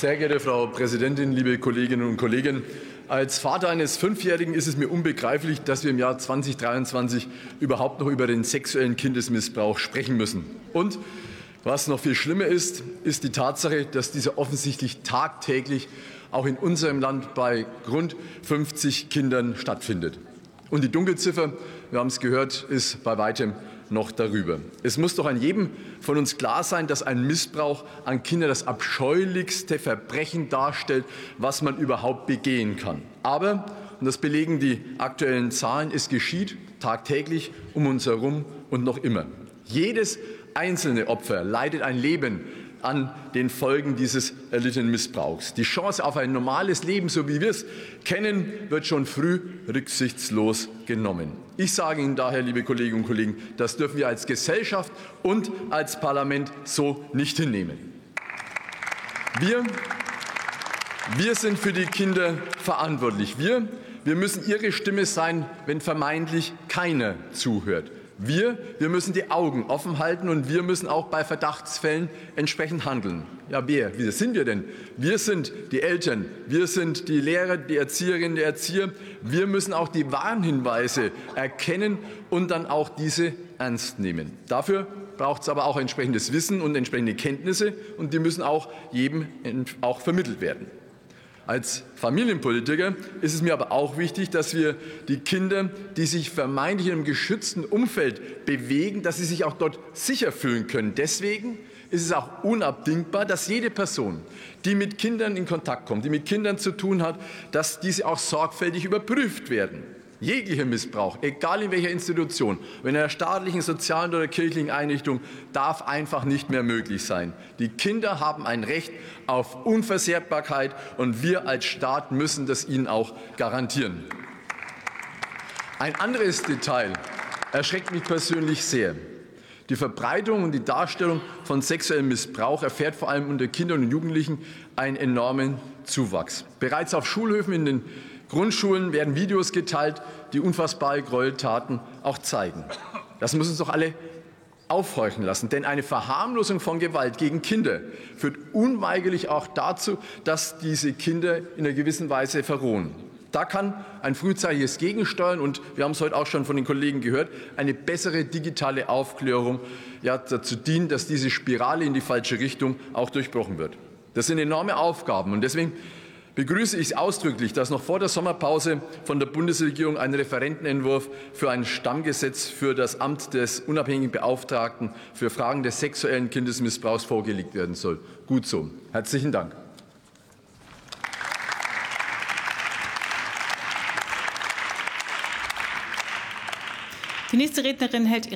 Sehr geehrte Frau Präsidentin, liebe Kolleginnen und Kollegen! Als Vater eines Fünfjährigen ist es mir unbegreiflich, dass wir im Jahr 2023 überhaupt noch über den sexuellen Kindesmissbrauch sprechen müssen. Und was noch viel schlimmer ist, ist die Tatsache, dass dieser offensichtlich tagtäglich auch in unserem Land bei rund 50 Kindern stattfindet. Und die Dunkelziffer, wir haben es gehört, ist bei weitem noch darüber. Es muss doch an jedem von uns klar sein, dass ein Missbrauch an Kindern das abscheulichste Verbrechen darstellt, was man überhaupt begehen kann. Aber, und das belegen die aktuellen Zahlen, es geschieht tagtäglich um uns herum und noch immer. Jedes einzelne Opfer leidet ein Leben an den Folgen dieses erlittenen Missbrauchs. Die Chance auf ein normales Leben, so wie wir es kennen, wird schon früh rücksichtslos genommen. Ich sage Ihnen daher, liebe Kolleginnen und Kollegen, das dürfen wir als Gesellschaft und als Parlament so nicht hinnehmen. Wir, wir sind für die Kinder verantwortlich. Wir, wir müssen ihre Stimme sein, wenn vermeintlich keiner zuhört. Wir, wir müssen die Augen offen halten und wir müssen auch bei Verdachtsfällen entsprechend handeln. Ja, wer? Wie sind wir denn? Wir sind die Eltern, wir sind die Lehrer, die Erzieherinnen, die Erzieher. Wir müssen auch die Warnhinweise erkennen und dann auch diese ernst nehmen. Dafür braucht es aber auch entsprechendes Wissen und entsprechende Kenntnisse und die müssen auch jedem auch vermittelt werden. Als Familienpolitiker ist es mir aber auch wichtig, dass wir die Kinder, die sich vermeintlich in einem geschützten Umfeld bewegen, dass sie sich auch dort sicher fühlen können. Deswegen ist es auch unabdingbar, dass jede Person, die mit Kindern in Kontakt kommt, die mit Kindern zu tun hat, dass diese auch sorgfältig überprüft werden. Jeglicher Missbrauch, egal in welcher Institution, in einer staatlichen, sozialen oder kirchlichen Einrichtung, darf einfach nicht mehr möglich sein. Die Kinder haben ein Recht auf Unversehrbarkeit und wir als Staat müssen das ihnen auch garantieren. Ein anderes Detail erschreckt mich persönlich sehr. Die Verbreitung und die Darstellung von sexuellem Missbrauch erfährt vor allem unter Kindern und Jugendlichen einen enormen Zuwachs. Bereits auf Schulhöfen in den Grundschulen werden Videos geteilt, die unfassbare Gräueltaten auch zeigen. Das muss uns doch alle aufhorchen lassen, denn eine Verharmlosung von Gewalt gegen Kinder führt unweigerlich auch dazu, dass diese Kinder in einer gewissen Weise verrohen. Da kann ein frühzeitiges Gegensteuern und wir haben es heute auch schon von den Kollegen gehört, eine bessere digitale Aufklärung ja, dazu dienen, dass diese Spirale in die falsche Richtung auch durchbrochen wird. Das sind enorme Aufgaben und deswegen begrüße ich ausdrücklich, dass noch vor der Sommerpause von der Bundesregierung ein Referentenentwurf für ein Stammgesetz für das Amt des unabhängigen Beauftragten für Fragen des sexuellen Kindesmissbrauchs vorgelegt werden soll. Gut so. Herzlichen Dank. Die nächste Rednerin hält ihre